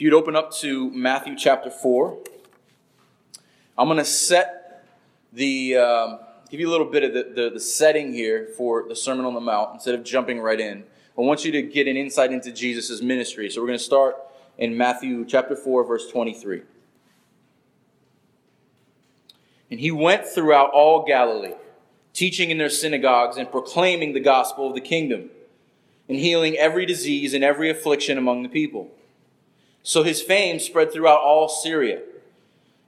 If you'd open up to Matthew chapter 4, I'm going to set the, um, give you a little bit of the, the, the setting here for the Sermon on the Mount instead of jumping right in. I want you to get an insight into Jesus' ministry. So we're going to start in Matthew chapter 4, verse 23. And he went throughout all Galilee, teaching in their synagogues and proclaiming the gospel of the kingdom, and healing every disease and every affliction among the people. So his fame spread throughout all Syria,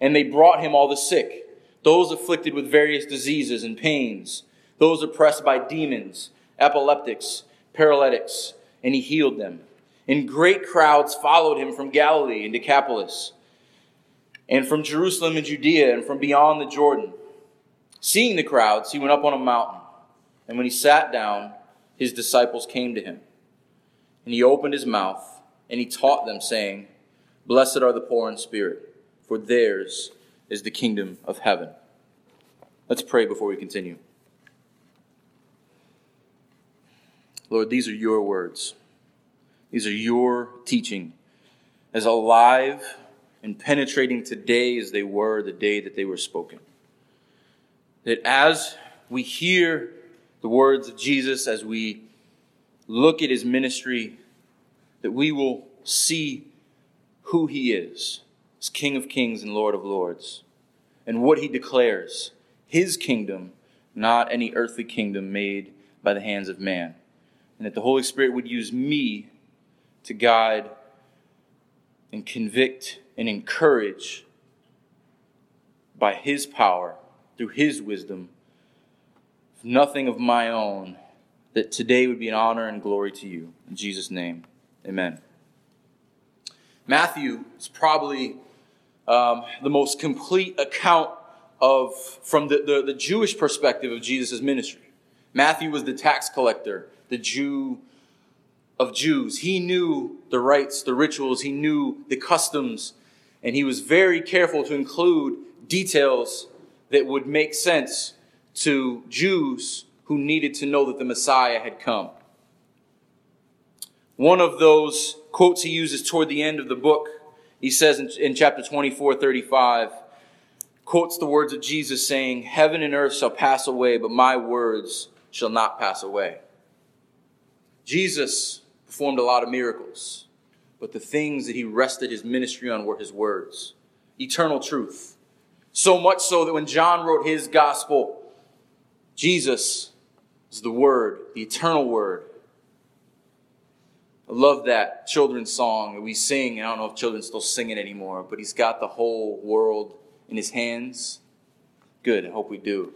and they brought him all the sick, those afflicted with various diseases and pains, those oppressed by demons, epileptics, paralytics, and he healed them. And great crowds followed him from Galilee and Decapolis and from Jerusalem and Judea and from beyond the Jordan. Seeing the crowds, he went up on a mountain. And when he sat down, his disciples came to him. And he opened his mouth and he taught them, saying, Blessed are the poor in spirit, for theirs is the kingdom of heaven. Let's pray before we continue. Lord, these are your words. These are your teaching, as alive and penetrating today as they were the day that they were spoken. That as we hear the words of Jesus, as we look at his ministry, that we will see who he is as King of Kings and Lord of Lords, and what he declares his kingdom, not any earthly kingdom made by the hands of man. And that the Holy Spirit would use me to guide and convict and encourage by His power, through His wisdom, nothing of my own, that today would be an honor and glory to you. In Jesus' name, amen. Matthew is probably um, the most complete account of, from the, the, the Jewish perspective of Jesus' ministry. Matthew was the tax collector, the Jew of Jews. He knew the rites, the rituals, he knew the customs and he was very careful to include details that would make sense to Jews who needed to know that the Messiah had come. One of those quotes he uses toward the end of the book, he says in, in chapter 24, 35, quotes the words of Jesus saying, Heaven and earth shall pass away, but my words shall not pass away. Jesus performed a lot of miracles but the things that he rested his ministry on were his words eternal truth. So much so that when John wrote his gospel, Jesus is the Word, the eternal Word. I love that children's song that we sing. I don't know if children still sing it anymore, but he's got the whole world in his hands. Good, I hope we do.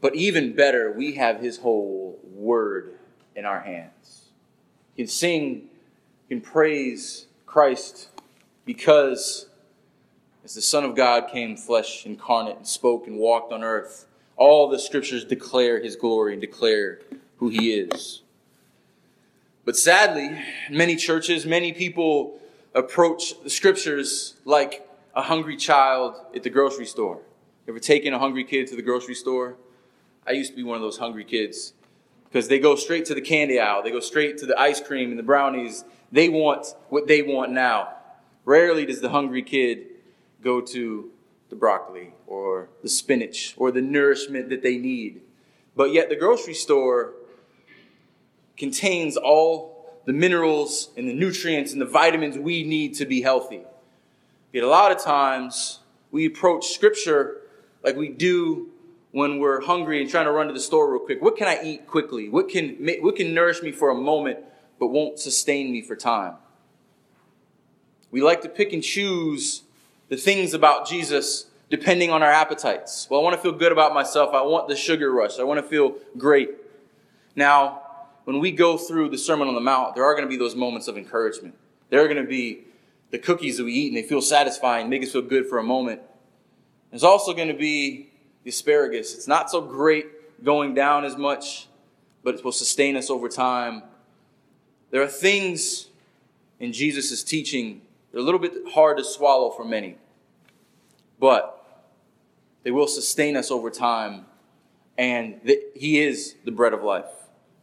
But even better, we have his whole word in our hands. You can sing can praise Christ because as the Son of God came flesh incarnate and spoke and walked on earth, all the scriptures declare his glory and declare who he is. But sadly, many churches, many people approach the scriptures like a hungry child at the grocery store. Ever taken a hungry kid to the grocery store? I used to be one of those hungry kids because they go straight to the candy aisle, they go straight to the ice cream and the brownies, they want what they want now. Rarely does the hungry kid go to the broccoli or the spinach or the nourishment that they need. But yet, the grocery store contains all the minerals and the nutrients and the vitamins we need to be healthy. Yet, a lot of times, we approach Scripture like we do when we're hungry and trying to run to the store real quick. What can I eat quickly? What can, what can nourish me for a moment but won't sustain me for time. We like to pick and choose the things about Jesus depending on our appetites. Well, I want to feel good about myself. I want the sugar rush. I want to feel great. Now, when we go through the Sermon on the Mount, there are going to be those moments of encouragement. There are going to be the cookies that we eat and they feel satisfying, make us feel good for a moment. There's also going to be the asparagus. It's not so great going down as much, but it will sustain us over time there are things in Jesus' teaching that are a little bit hard to swallow for many, but they will sustain us over time. And He is the bread of life,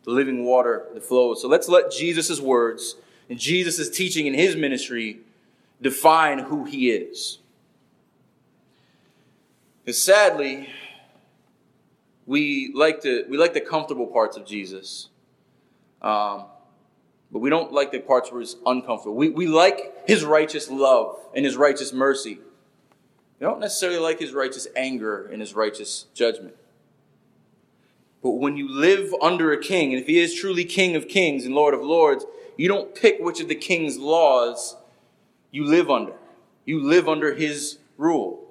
the living water that flows. So let's let Jesus' words and Jesus' teaching in His ministry define who he is. Because sadly, we like the we like the comfortable parts of Jesus, um, but we don't like the parts where it's uncomfortable. We, we like his righteous love and his righteous mercy. We don't necessarily like his righteous anger and his righteous judgment. But when you live under a king, and if he is truly King of kings and Lord of lords, you don't pick which of the king's laws you live under. You live under his rule.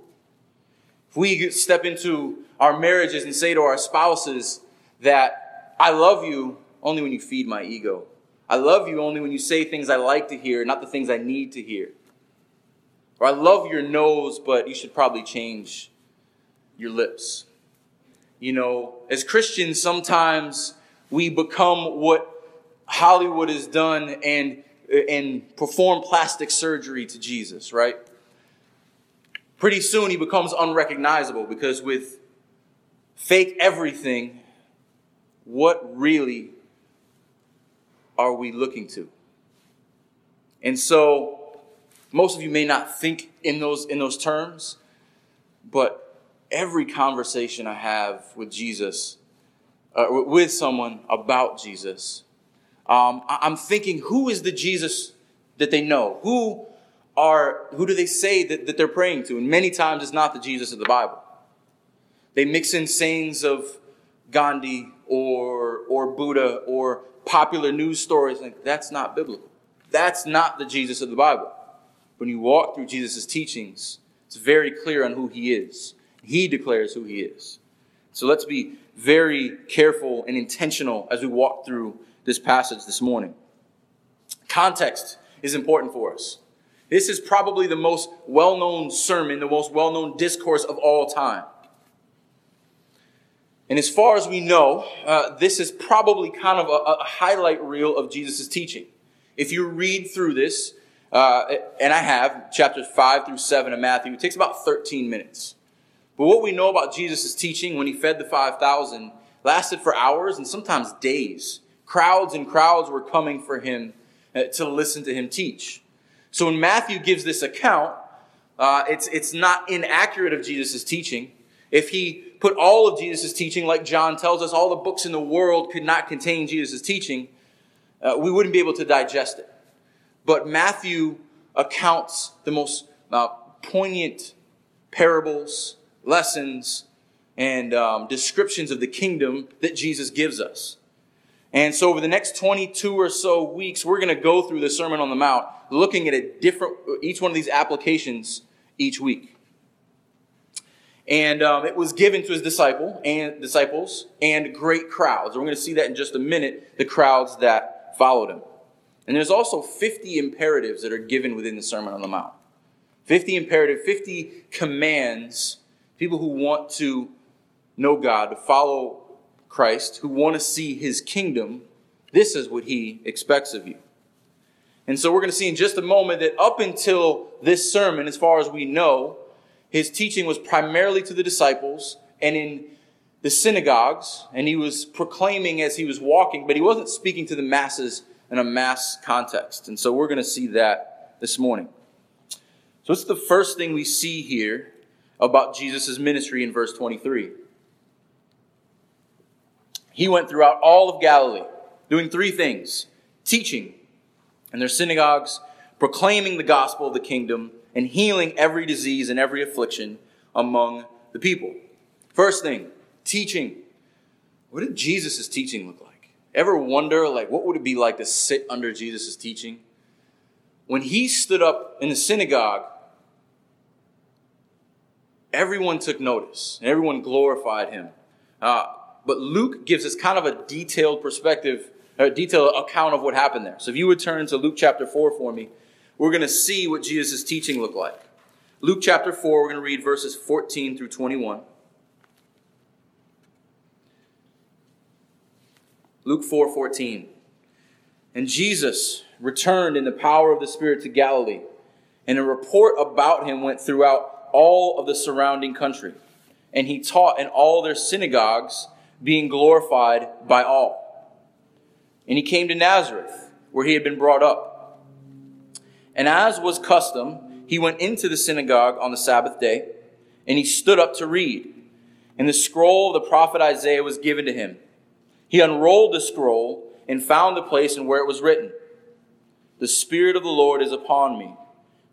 If we step into our marriages and say to our spouses that I love you only when you feed my ego. I love you only when you say things I like to hear, not the things I need to hear. Or I love your nose, but you should probably change your lips. You know, as Christians, sometimes we become what Hollywood has done and, and perform plastic surgery to Jesus, right? Pretty soon he becomes unrecognizable because with fake everything, what really are we looking to? And so, most of you may not think in those, in those terms, but every conversation I have with Jesus, uh, with someone about Jesus, um, I'm thinking, who is the Jesus that they know? Who are who do they say that, that they're praying to? And many times it's not the Jesus of the Bible. They mix in sayings of Gandhi or or Buddha or popular news stories. Like that's not biblical. That's not the Jesus of the Bible. When you walk through Jesus' teachings, it's very clear on who he is. He declares who he is. So let's be very careful and intentional as we walk through this passage this morning. Context is important for us. This is probably the most well known sermon, the most well known discourse of all time. And as far as we know, uh, this is probably kind of a, a, highlight reel of Jesus' teaching. If you read through this, uh, and I have, chapters 5 through 7 of Matthew, it takes about 13 minutes. But what we know about Jesus' teaching when he fed the 5,000 lasted for hours and sometimes days. Crowds and crowds were coming for him uh, to listen to him teach. So when Matthew gives this account, uh, it's, it's not inaccurate of Jesus' teaching. If he put all of Jesus' teaching, like John tells us, all the books in the world could not contain Jesus' teaching, uh, we wouldn't be able to digest it. But Matthew accounts the most uh, poignant parables, lessons, and um, descriptions of the kingdom that Jesus gives us. And so, over the next 22 or so weeks, we're going to go through the Sermon on the Mount, looking at a different, each one of these applications each week. And um, it was given to his disciple and disciples and great crowds. We're going to see that in just a minute, the crowds that followed him. And there's also 50 imperatives that are given within the Sermon on the Mount. 50 imperative, 50 commands, people who want to know God, to follow Christ, who want to see his kingdom, this is what he expects of you. And so we're going to see in just a moment that up until this sermon, as far as we know, his teaching was primarily to the disciples and in the synagogues, and he was proclaiming as he was walking, but he wasn't speaking to the masses in a mass context. And so we're going to see that this morning. So, what's the first thing we see here about Jesus' ministry in verse 23? He went throughout all of Galilee, doing three things teaching in their synagogues, proclaiming the gospel of the kingdom, and healing every disease and every affliction among the people. First thing, teaching. What did Jesus' teaching look like? Ever wonder, like, what would it be like to sit under Jesus' teaching? When he stood up in the synagogue, everyone took notice and everyone glorified him. Uh, but Luke gives us kind of a detailed perspective, a detailed account of what happened there. So if you would turn to Luke chapter 4 for me, we're going to see what Jesus' teaching looked like. Luke chapter 4, we're going to read verses 14 through 21. Luke 4 14. And Jesus returned in the power of the Spirit to Galilee, and a report about him went throughout all of the surrounding country. And he taught in all their synagogues, being glorified by all. And he came to Nazareth, where he had been brought up. And as was custom, he went into the synagogue on the Sabbath day, and he stood up to read. And the scroll of the prophet Isaiah was given to him. He unrolled the scroll and found the place in where it was written The Spirit of the Lord is upon me,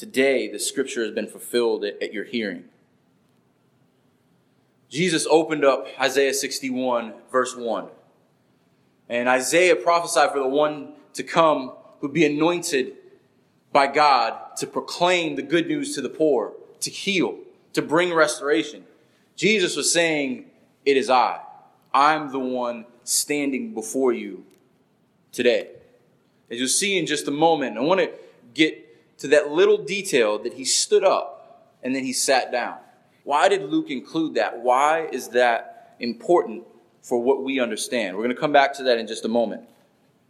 Today the scripture has been fulfilled at your hearing. Jesus opened up Isaiah 61, verse 1. And Isaiah prophesied for the one to come who'd be anointed by God to proclaim the good news to the poor, to heal, to bring restoration. Jesus was saying, It is I. I'm the one standing before you today. As you'll see in just a moment, I want to get to that little detail that he stood up and then he sat down. Why did Luke include that? Why is that important for what we understand? We're going to come back to that in just a moment.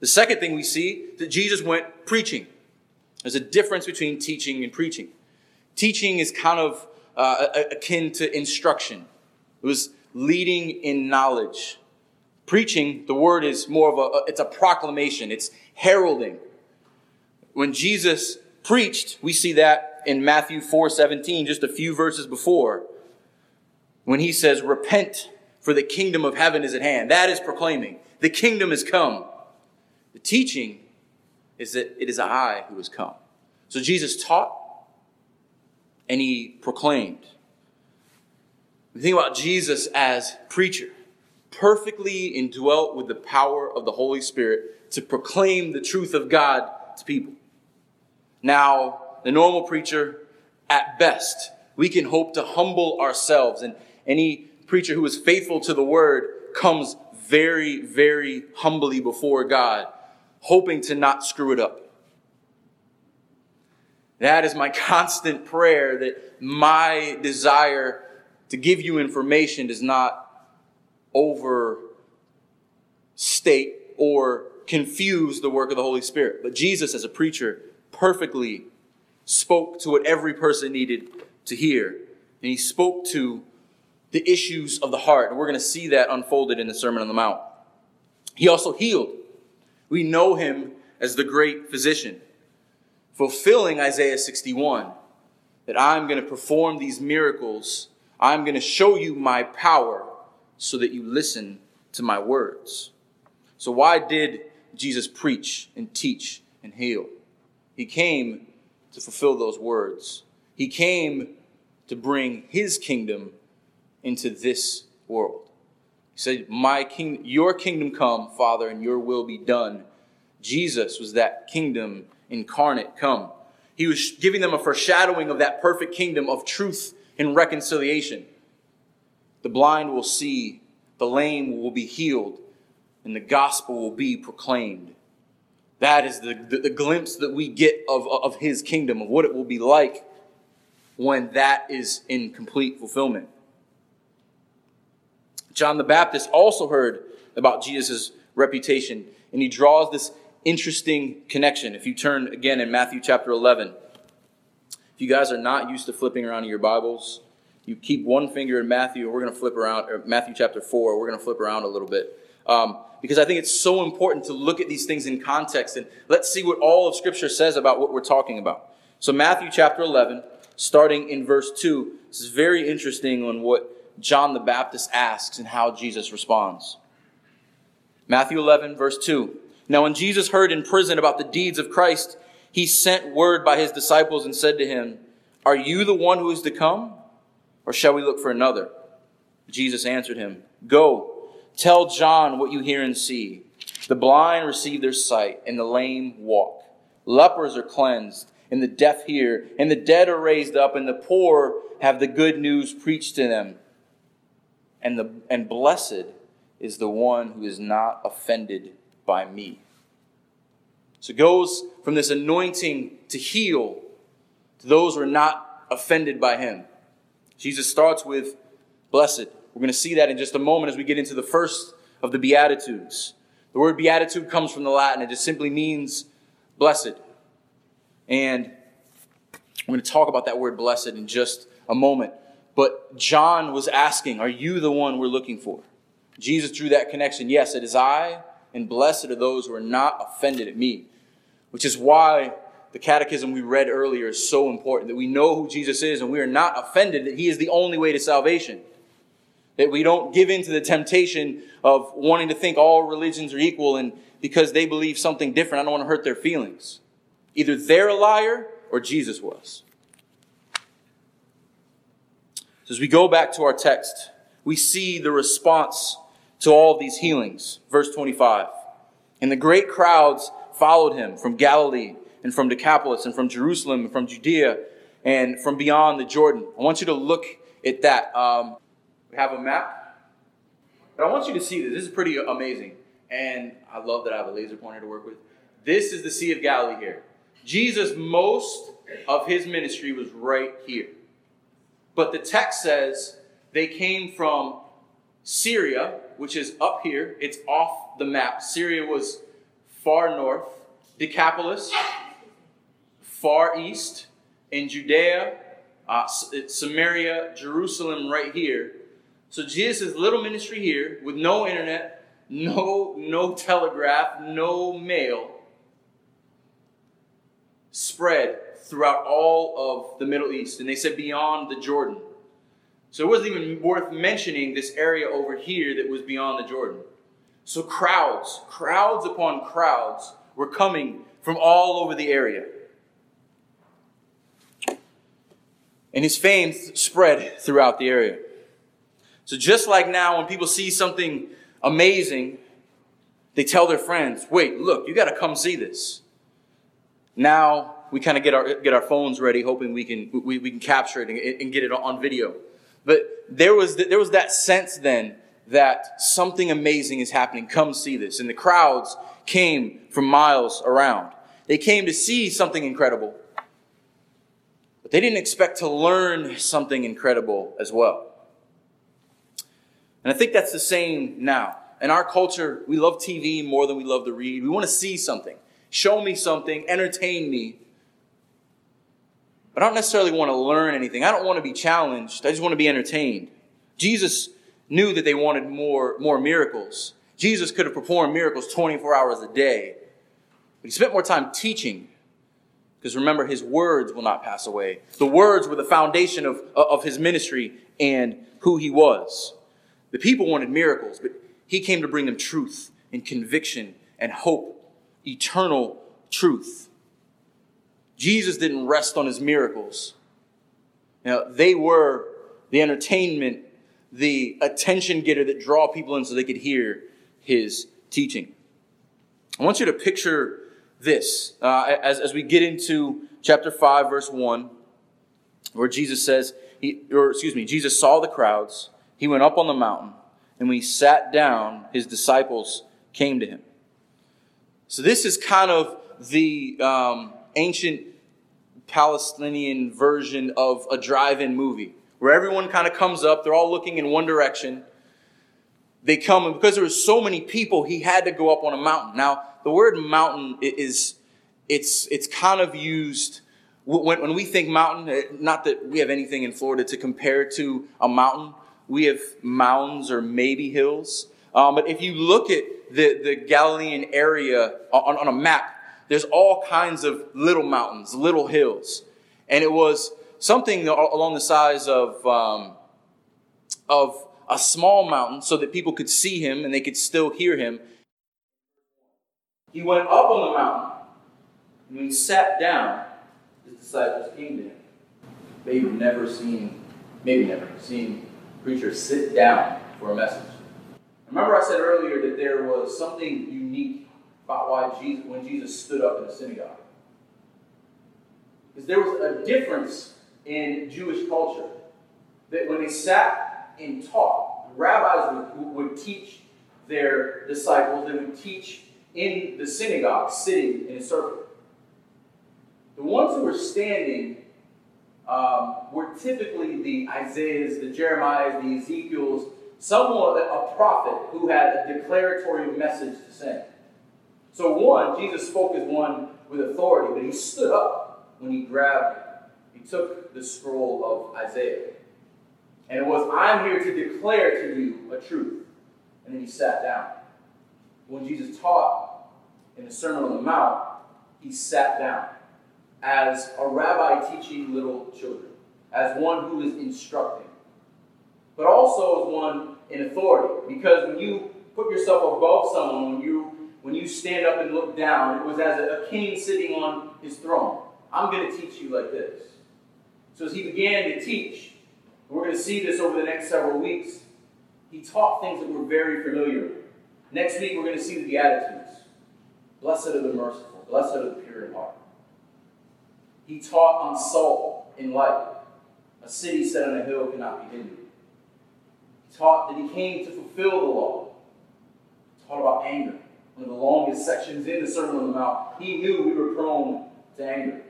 The second thing we see that Jesus went preaching. There's a difference between teaching and preaching. Teaching is kind of uh, akin to instruction. It was leading in knowledge. Preaching, the word is more of a, it's a proclamation. It's heralding. When Jesus preached, we see that in Matthew 4 17, just a few verses before, when he says, Repent, for the kingdom of heaven is at hand. That is proclaiming. The kingdom has come. The teaching is that it is I who has come. So Jesus taught and he proclaimed. Think about Jesus as preacher, perfectly indwelt with the power of the Holy Spirit to proclaim the truth of God to people. Now, the normal preacher, at best, we can hope to humble ourselves, and any preacher who is faithful to the word comes very, very humbly before God, hoping to not screw it up. That is my constant prayer that my desire to give you information does not overstate or confuse the work of the Holy Spirit. But Jesus, as a preacher, perfectly spoke to what every person needed to hear. And he spoke to the issues of the heart. And we're going to see that unfolded in the Sermon on the Mount. He also healed. We know him as the great physician, fulfilling Isaiah 61 that I'm going to perform these miracles. I'm going to show you my power so that you listen to my words. So, why did Jesus preach and teach and heal? He came to fulfill those words. He came to bring his kingdom into this world. He said, My king, your kingdom come, Father, and your will be done. Jesus was that kingdom incarnate come. He was giving them a foreshadowing of that perfect kingdom of truth and reconciliation. The blind will see, the lame will be healed, and the gospel will be proclaimed. That is the, the, the, glimpse that we get of, of his kingdom, of what it will be like when that is in complete fulfillment. John the Baptist also heard about Jesus' reputation, and he draws this interesting connection. If you turn again in Matthew chapter 11, if you guys are not used to flipping around in your Bibles, you keep one finger in Matthew, and we're going to flip around, Matthew chapter 4, we're going to flip around a little bit. Um, because I think it's so important to look at these things in context and let's see what all of Scripture says about what we're talking about. So, Matthew chapter 11, starting in verse 2, this is very interesting on what John the Baptist asks and how Jesus responds. Matthew 11, verse 2. Now, when Jesus heard in prison about the deeds of Christ, he sent word by his disciples and said to him, Are you the one who is to come, or shall we look for another? Jesus answered him, Go Tell John what you hear and see. The blind receive their sight, and the lame walk. Lepers are cleansed, and the deaf hear, and the dead are raised up, and the poor have the good news preached to them. And, the, and blessed is the one who is not offended by me. So it goes from this anointing to heal to those who are not offended by him. Jesus starts with blessed. We're going to see that in just a moment as we get into the first of the Beatitudes. The word beatitude comes from the Latin, it just simply means blessed. And I'm going to talk about that word blessed in just a moment. But John was asking, Are you the one we're looking for? Jesus drew that connection. Yes, it is I, and blessed are those who are not offended at me. Which is why the catechism we read earlier is so important that we know who Jesus is and we are not offended that he is the only way to salvation. That we don't give in to the temptation of wanting to think all religions are equal and because they believe something different, I don't want to hurt their feelings. Either they're a liar or Jesus was. So as we go back to our text, we see the response to all these healings. Verse 25. And the great crowds followed him from Galilee and from Decapolis and from Jerusalem and from Judea and from beyond the Jordan. I want you to look at that. Um, we have a map, but I want you to see this. This is pretty amazing. And I love that I have a laser pointer to work with. This is the Sea of Galilee here. Jesus, most of his ministry was right here. But the text says they came from Syria, which is up here. It's off the map. Syria was far north. Decapolis, far east. In Judea, uh, Samaria, Jerusalem, right here. So Jesus' little ministry here, with no internet, no no telegraph, no mail, spread throughout all of the Middle East, and they said beyond the Jordan. So it wasn't even worth mentioning this area over here that was beyond the Jordan. So crowds, crowds upon crowds were coming from all over the area. And his fame spread throughout the area. So just like now, when people see something amazing, they tell their friends, wait, look, you got to come see this. Now we kind of get our, get our phones ready, hoping we can, we, we can capture it and, and get it on video. But there was, there was that sense then that something amazing is happening. Come see this. And the crowds came from miles around. They came to see something incredible. But they didn't expect to learn something incredible as well. And I think that's the same now. In our culture, we love TV more than we love to read. We want to see something. Show me something, entertain me. But I don't necessarily want to learn anything. I don't want to be challenged. I just want to be entertained. Jesus knew that they wanted more, more miracles. Jesus could have performed miracles 24 hours a day. But he spent more time teaching. Because remember, his words will not pass away. The words were the foundation of, of his ministry and who he was. The people wanted miracles, but he came to bring them truth and conviction and hope eternal truth. Jesus didn't rest on his miracles. Now, they were the entertainment, the attention getter that draw people in so they could hear his teaching. I want you to picture this uh, as, as we get into chapter 5, verse 1, where Jesus says, he, or excuse me, Jesus saw the crowds. He went up on the mountain, and when he sat down, his disciples came to him. So this is kind of the um, ancient Palestinian version of a drive-in movie, where everyone kind of comes up. They're all looking in one direction. They come, and because there were so many people, he had to go up on a mountain. Now, the word mountain is it's it's kind of used when, when we think mountain. Eh, not that we have anything in Florida to compare to a mountain. We have mounds or maybe hills. Um, but if you look at the, the Galilean area on, on a map, there's all kinds of little mountains, little hills. And it was something along the size of, um, of a small mountain so that people could see him and they could still hear him. He went up on the mountain, and when he sat down, his disciples came to him. They've never seen, maybe never seen preachers sit down for a message. Remember, I said earlier that there was something unique about why Jesus, when Jesus stood up in the synagogue. Because there was a difference in Jewish culture. That when they sat and taught, rabbis would, would teach their disciples, they would teach in the synagogue, sitting in a circle. The ones who were standing um, were typically the Isaiahs, the Jeremiahs, the Ezekiels, someone, a prophet who had a declaratory message to send. So, one, Jesus spoke as one with authority, but he stood up when he grabbed, he took the scroll of Isaiah. And it was, I'm here to declare to you a truth. And then he sat down. When Jesus taught in the Sermon on the Mount, he sat down as a rabbi teaching little children, as one who is instructing, but also as one in authority. Because when you put yourself above someone, when you when you stand up and look down, it was as a king sitting on his throne. I'm going to teach you like this. So as he began to teach, we're going to see this over the next several weeks. He taught things that were very familiar. Next week, we're going to see the Beatitudes. Blessed are the merciful, blessed are the pure in heart. He taught on salt and light. A city set on a hill cannot be hidden. He taught that he came to fulfill the law. He taught about anger. One of the longest sections in the Sermon on the Mount. He knew we were prone to anger.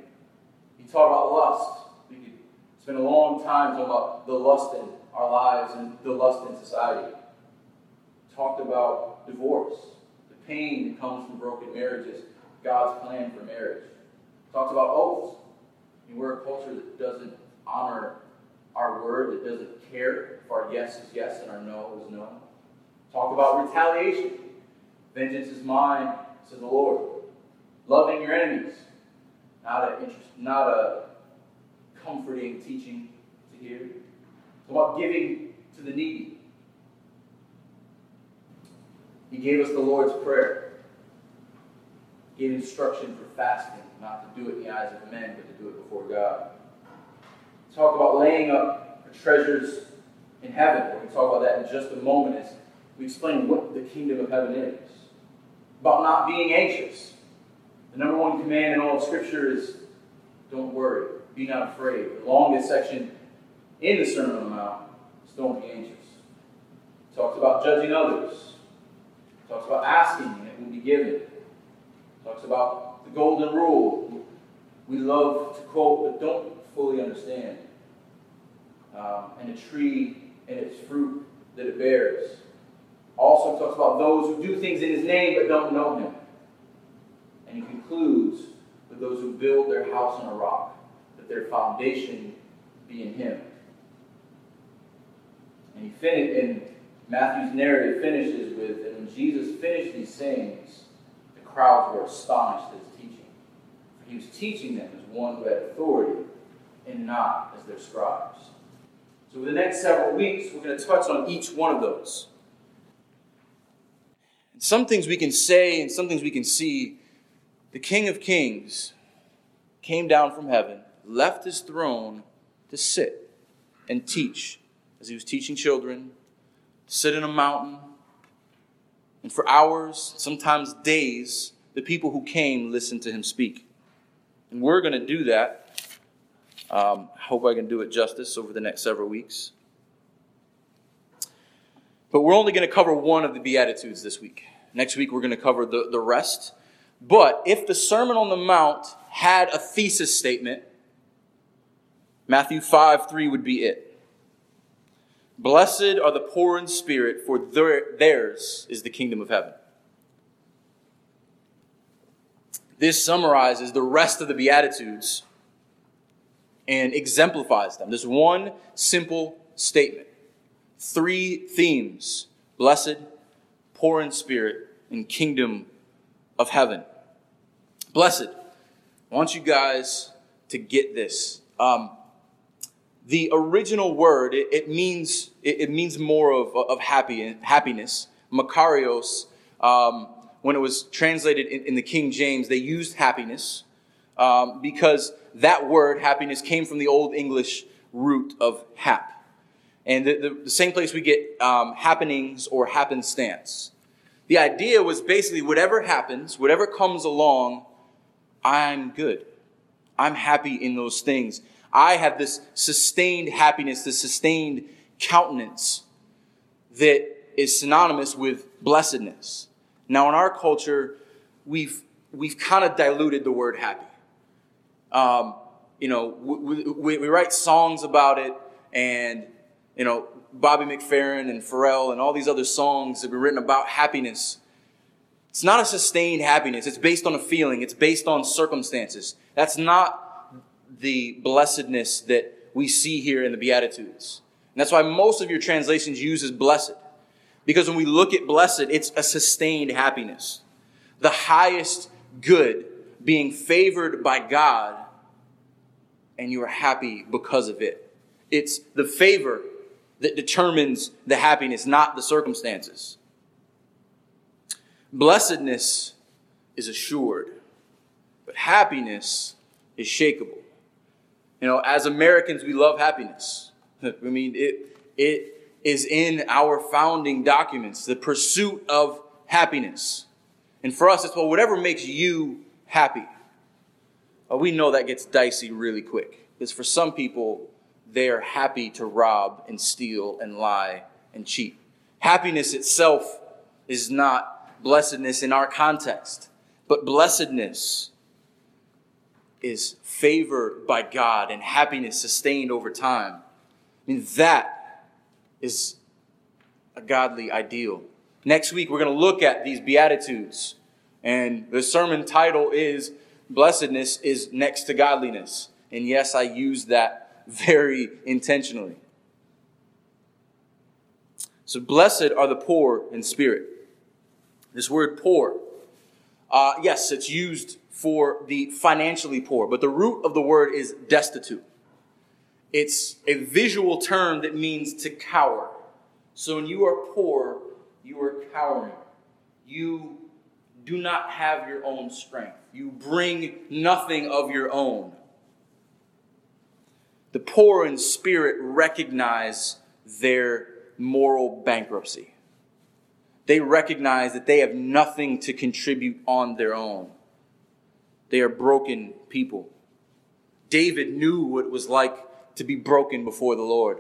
He taught about lust. We could spend a long time talking about the lust in our lives and the lust in society. He talked about divorce, the pain that comes from broken marriages, God's plan for marriage. He talked about oaths, and we're a culture that doesn't honor our word, that doesn't care if our yes is yes and our no is no. Talk about retaliation. Vengeance is mine, says the Lord. Loving your enemies. Not a, interest, not a comforting teaching to hear. Talk about giving to the needy. He gave us the Lord's Prayer. He gave instruction for fasting not to do it in the eyes of men, but to do it before God. Talk about laying up treasures in heaven. We're going to talk about that in just a moment as we explain what the kingdom of heaven is. About not being anxious. The number one command in all of Scripture is don't worry, be not afraid. The longest section in the Sermon on the Mount is don't be anxious. It talks about judging others. It talks about asking and it will be given. It talks about the golden rule. We love to quote, but don't fully understand. Um, and the tree and its fruit that it bears. Also talks about those who do things in his name but don't know him. And he concludes with those who build their house on a rock, that their foundation be in him. And he finished, and Matthew's narrative finishes with, and when Jesus finished these sayings, the crowds were astonished at he was teaching them as one who had authority and not as their scribes. So, for the next several weeks, we're going to touch on each one of those. Some things we can say and some things we can see. The King of Kings came down from heaven, left his throne to sit and teach as he was teaching children, sit in a mountain, and for hours, sometimes days, the people who came listened to him speak. And we're going to do that. Um, I hope I can do it justice over the next several weeks. But we're only going to cover one of the Beatitudes this week. Next week, we're going to cover the, the rest. But if the Sermon on the Mount had a thesis statement, Matthew 5 3 would be it. Blessed are the poor in spirit, for their, theirs is the kingdom of heaven. This summarizes the rest of the Beatitudes and exemplifies them. There's one simple statement, three themes blessed, poor in spirit, and kingdom of heaven. Blessed. I want you guys to get this. Um, the original word, it, it means, it, it, means more of, of happy, happiness. Makarios um, when it was translated in, in the King James, they used happiness um, because that word, happiness, came from the Old English root of hap. And the, the, the same place we get um, happenings or happenstance. The idea was basically whatever happens, whatever comes along, I'm good. I'm happy in those things. I have this sustained happiness, this sustained countenance that is synonymous with blessedness. Now, in our culture, we've, we've kind of diluted the word happy. Um, you know, we, we, we write songs about it, and, you know, Bobby McFerrin and Pharrell and all these other songs that were written about happiness. It's not a sustained happiness. It's based on a feeling. It's based on circumstances. That's not the blessedness that we see here in the Beatitudes. And that's why most of your translations uses blessed. Because when we look at blessed, it's a sustained happiness. The highest good being favored by God, and you are happy because of it. It's the favor that determines the happiness, not the circumstances. Blessedness is assured, but happiness is shakable. You know, as Americans, we love happiness. I mean, it, it is in our founding documents, the pursuit of happiness. And for us, it's well, whatever makes you happy. Well, we know that gets dicey really quick. Because for some people, they are happy to rob and steal and lie and cheat. Happiness itself is not blessedness in our context, but blessedness is favored by God and happiness sustained over time. I mean, that is a godly ideal. Next week, we're going to look at these Beatitudes. And the sermon title is Blessedness is Next to Godliness. And yes, I use that very intentionally. So, blessed are the poor in spirit. This word poor, uh, yes, it's used for the financially poor, but the root of the word is destitute. It's a visual term that means to cower. So when you are poor, you are cowering. You do not have your own strength. You bring nothing of your own. The poor in spirit recognize their moral bankruptcy. They recognize that they have nothing to contribute on their own. They are broken people. David knew what it was like to be broken before the Lord.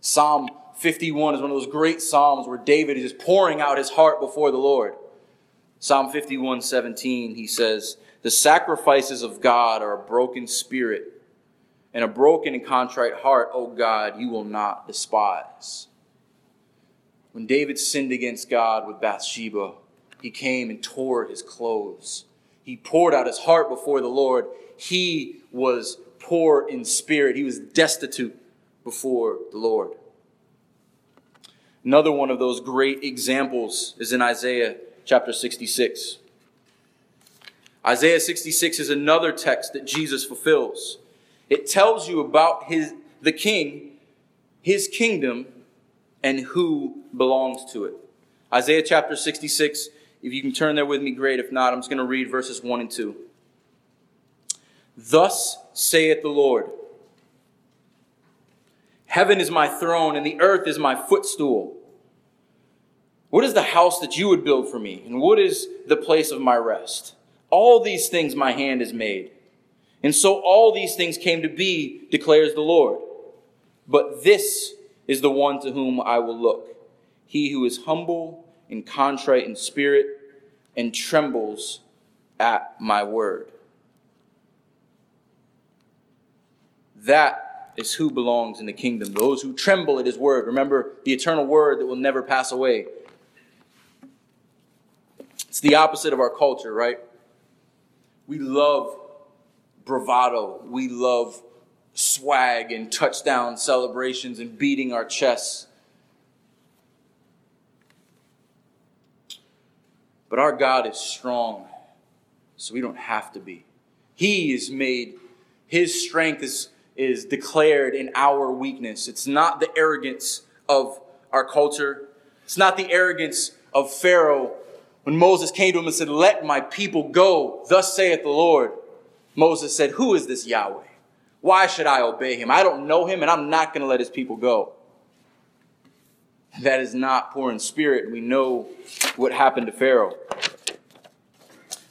Psalm 51 is one of those great psalms where David is pouring out his heart before the Lord. Psalm 51 17, he says, The sacrifices of God are a broken spirit, and a broken and contrite heart, O God, you will not despise. When David sinned against God with Bathsheba, he came and tore his clothes he poured out his heart before the Lord. He was poor in spirit. He was destitute before the Lord. Another one of those great examples is in Isaiah chapter 66. Isaiah 66 is another text that Jesus fulfills. It tells you about his, the king, his kingdom, and who belongs to it. Isaiah chapter 66 if you can turn there with me, great. If not, I'm just going to read verses 1 and 2. Thus saith the Lord Heaven is my throne, and the earth is my footstool. What is the house that you would build for me? And what is the place of my rest? All these things my hand has made. And so all these things came to be, declares the Lord. But this is the one to whom I will look he who is humble and contrite in spirit and trembles at my word. That is who belongs in the kingdom. Those who tremble at his word. Remember the eternal word that will never pass away. It's the opposite of our culture, right? We love bravado. We love swag and touchdown celebrations and beating our chests. But our God is strong, so we don't have to be. He is made, His strength is, is declared in our weakness. It's not the arrogance of our culture, it's not the arrogance of Pharaoh. When Moses came to him and said, Let my people go, thus saith the Lord, Moses said, Who is this Yahweh? Why should I obey him? I don't know him, and I'm not going to let his people go that is not poor in spirit. We know what happened to Pharaoh.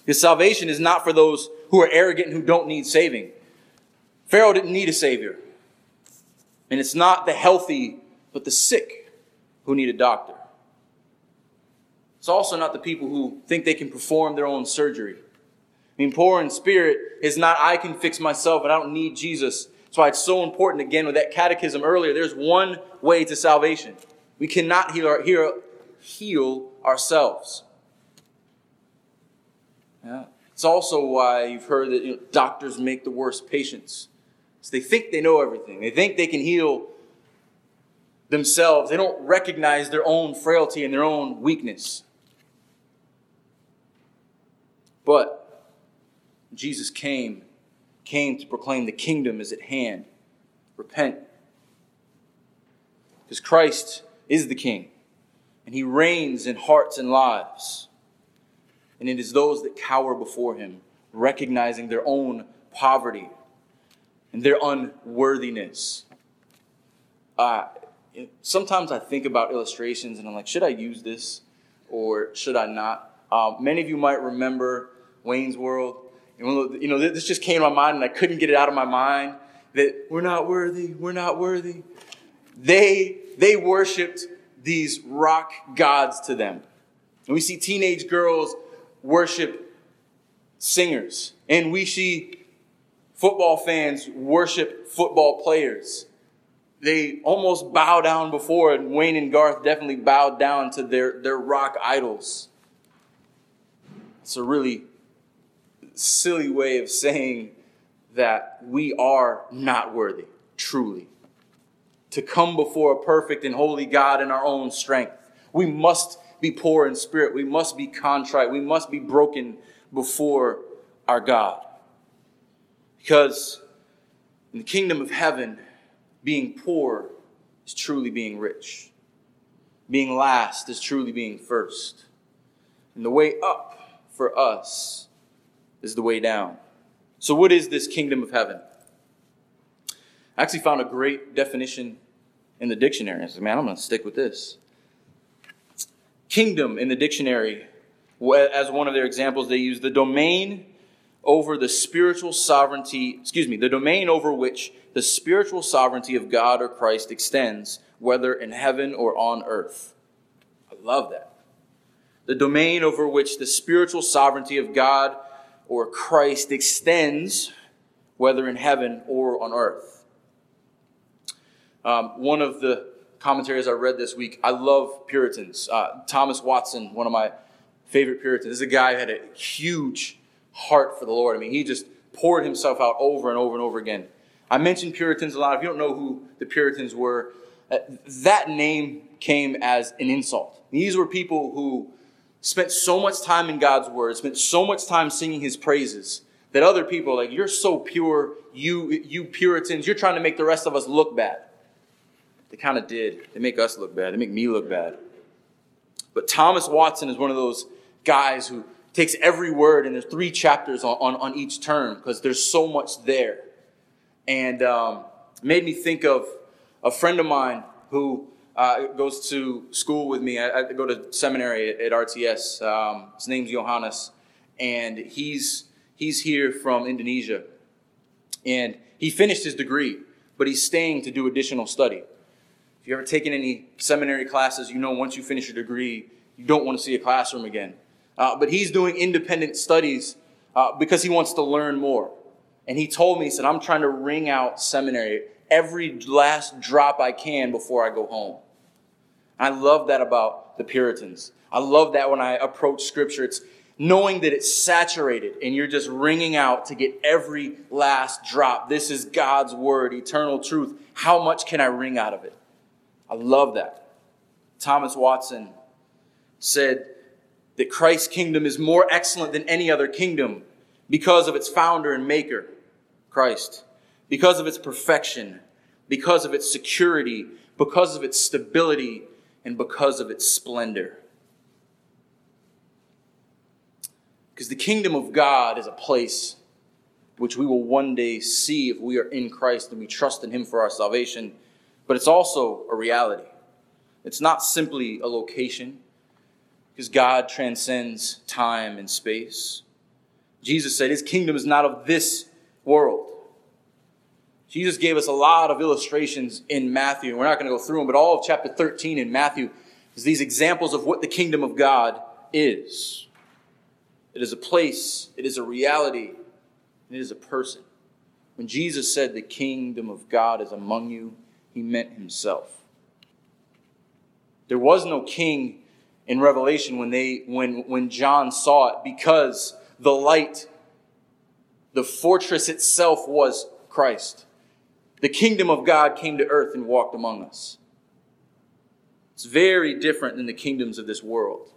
His salvation is not for those who are arrogant and who don't need saving. Pharaoh didn't need a savior. And it's not the healthy, but the sick who need a doctor. It's also not the people who think they can perform their own surgery. I mean, poor in spirit is not I can fix myself and I don't need Jesus. That's why it's so important, again, with that catechism earlier. There's one way to salvation. We cannot heal, our, heal, heal ourselves. Yeah. It's also why you've heard that you know, doctors make the worst patients. So they think they know everything. They think they can heal themselves. They don't recognize their own frailty and their own weakness. But Jesus came, came to proclaim the kingdom is at hand. Repent. Because Christ is the king, and he reigns in hearts and lives. And it is those that cower before him, recognizing their own poverty and their unworthiness. Uh, sometimes I think about illustrations and I'm like, should I use this or should I not? Uh, many of you might remember Wayne's World. You know, this just came to my mind and I couldn't get it out of my mind that we're not worthy, we're not worthy. They, they worshiped these rock gods to them. And we see teenage girls worship singers. And we see football fans worship football players they almost bow down before it. Wayne and Garth definitely bowed down to their, their rock idols. It's a really silly way of saying that we are not worthy, truly. To come before a perfect and holy God in our own strength. We must be poor in spirit. We must be contrite. We must be broken before our God. Because in the kingdom of heaven, being poor is truly being rich. Being last is truly being first. And the way up for us is the way down. So, what is this kingdom of heaven? I actually found a great definition in the dictionary. I said, man, I'm going to stick with this. Kingdom in the dictionary, as one of their examples, they use the domain over the spiritual sovereignty, excuse me, the domain over which the spiritual sovereignty of God or Christ extends, whether in heaven or on earth. I love that. The domain over which the spiritual sovereignty of God or Christ extends, whether in heaven or on earth. Um, one of the commentaries I read this week, I love Puritans. Uh, Thomas Watson, one of my favorite Puritans, this is a guy who had a huge heart for the Lord. I mean, he just poured himself out over and over and over again. I mentioned Puritans a lot. If you don't know who the Puritans were, uh, that name came as an insult. These were people who spent so much time in God's word, spent so much time singing his praises, that other people like, you're so pure, you, you Puritans, you're trying to make the rest of us look bad. They kind of did. They make us look bad. They make me look bad. But Thomas Watson is one of those guys who takes every word, and there's three chapters on, on, on each term because there's so much there. And um, made me think of a friend of mine who uh, goes to school with me. I, I go to seminary at, at RTS. Um, his name's Johannes, and he's he's here from Indonesia, and he finished his degree, but he's staying to do additional study. If you've ever taken any seminary classes, you know once you finish your degree, you don't want to see a classroom again. Uh, but he's doing independent studies uh, because he wants to learn more. And he told me, he said, I'm trying to wring out seminary every last drop I can before I go home. I love that about the Puritans. I love that when I approach scripture. It's knowing that it's saturated and you're just wringing out to get every last drop. This is God's word, eternal truth. How much can I wring out of it? I love that. Thomas Watson said, that Christ's kingdom is more excellent than any other kingdom because of its founder and maker, Christ, because of its perfection, because of its security, because of its stability, and because of its splendor. Because the kingdom of God is a place which we will one day see if we are in Christ and we trust in Him for our salvation, but it's also a reality. It's not simply a location because God transcends time and space. Jesus said his kingdom is not of this world. Jesus gave us a lot of illustrations in Matthew. We're not going to go through them, but all of chapter 13 in Matthew is these examples of what the kingdom of God is. It is a place, it is a reality, it is a person. When Jesus said the kingdom of God is among you, he meant himself. There was no king in Revelation when they when when John saw it because the light the fortress itself was Christ. The kingdom of God came to earth and walked among us. It's very different than the kingdoms of this world.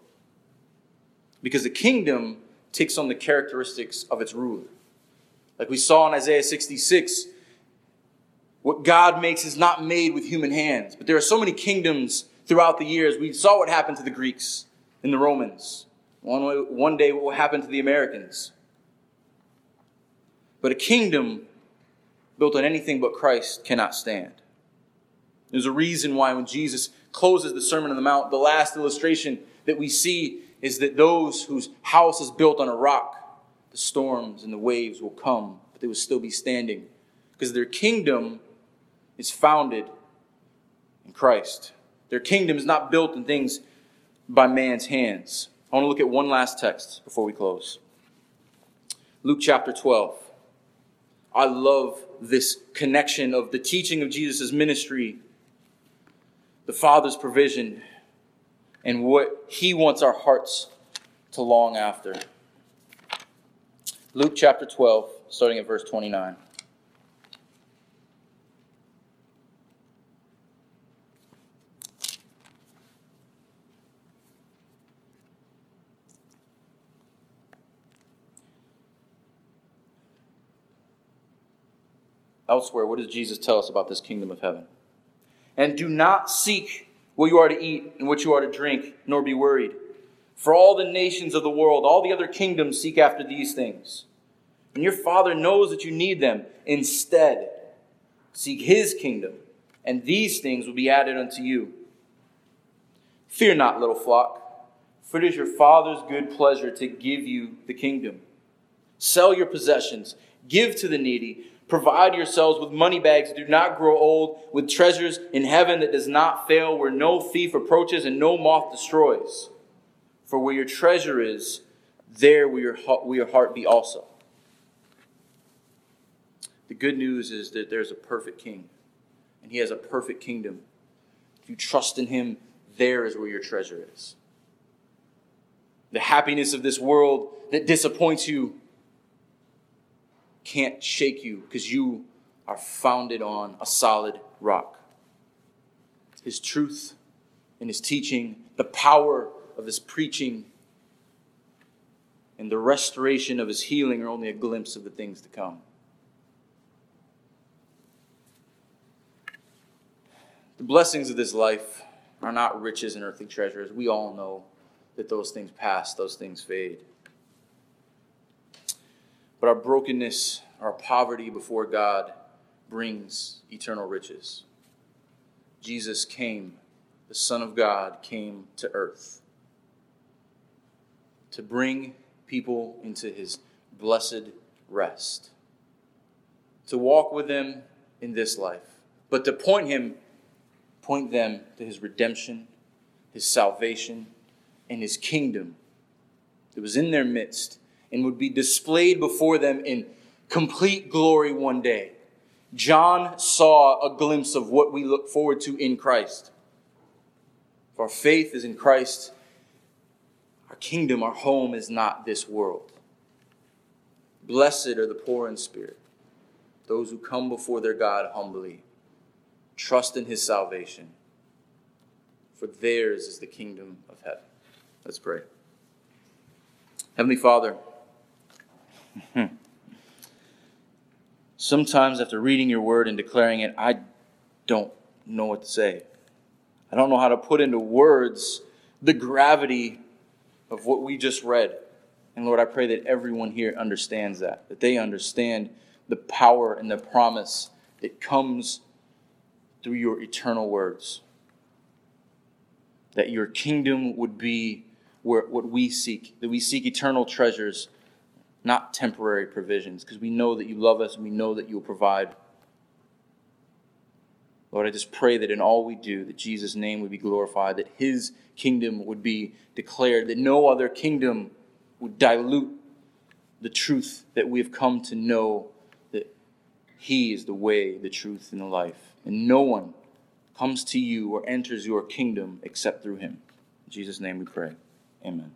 Because the kingdom takes on the characteristics of its ruler. Like we saw in Isaiah 66, what God makes is not made with human hands. But there are so many kingdoms throughout the years. We saw what happened to the Greeks and the Romans. One, one day, what will happen to the Americans. But a kingdom built on anything but Christ cannot stand. There's a reason why when Jesus closes the Sermon on the Mount, the last illustration that we see is that those whose house is built on a rock, the storms and the waves will come, but they will still be standing because their kingdom is founded in Christ. Their kingdom is not built in things by man's hands. I want to look at one last text before we close. Luke chapter 12. I love this connection of the teaching of Jesus' ministry, the Father's provision, and what He wants our hearts to long after. Luke chapter 12, starting at verse 29. Elsewhere, what does Jesus tell us about this kingdom of heaven? And do not seek what you are to eat and what you are to drink, nor be worried. For all the nations of the world, all the other kingdoms seek after these things. And your Father knows that you need them. Instead, seek his kingdom, and these things will be added unto you. Fear not, little flock, for it is your Father's good pleasure to give you the kingdom. Sell your possessions, give to the needy Provide yourselves with money bags do not grow old, with treasures in heaven that does not fail, where no thief approaches and no moth destroys. For where your treasure is, there will your, will your heart be also. The good news is that there's a perfect king, and he has a perfect kingdom. If you trust in him, there is where your treasure is. The happiness of this world that disappoints you can't shake you because you are founded on a solid rock. His truth and his teaching, the power of his preaching, and the restoration of his healing are only a glimpse of the things to come. The blessings of this life are not riches and earthly treasures. We all know that those things pass, those things fade. But our brokenness, our poverty before God brings eternal riches. Jesus came, the Son of God came to earth to bring people into his blessed rest, to walk with them in this life, but to point him, point them to his redemption, his salvation, and his kingdom that was in their midst and would be displayed before them in complete glory one day. John saw a glimpse of what we look forward to in Christ. If our faith is in Christ, our kingdom, our home is not this world. Blessed are the poor in spirit, those who come before their God humbly, trust in his salvation, for theirs is the kingdom of heaven. Let's pray. Heavenly Father, Hmm. Sometimes, after reading your word and declaring it, I don't know what to say. I don't know how to put into words the gravity of what we just read. And Lord, I pray that everyone here understands that, that they understand the power and the promise that comes through your eternal words. That your kingdom would be where, what we seek, that we seek eternal treasures not temporary provisions, because we know that you love us and we know that you will provide. Lord, I just pray that in all we do, that Jesus' name would be glorified, that his kingdom would be declared, that no other kingdom would dilute the truth that we have come to know that he is the way, the truth, and the life. And no one comes to you or enters your kingdom except through him. In Jesus' name we pray. Amen.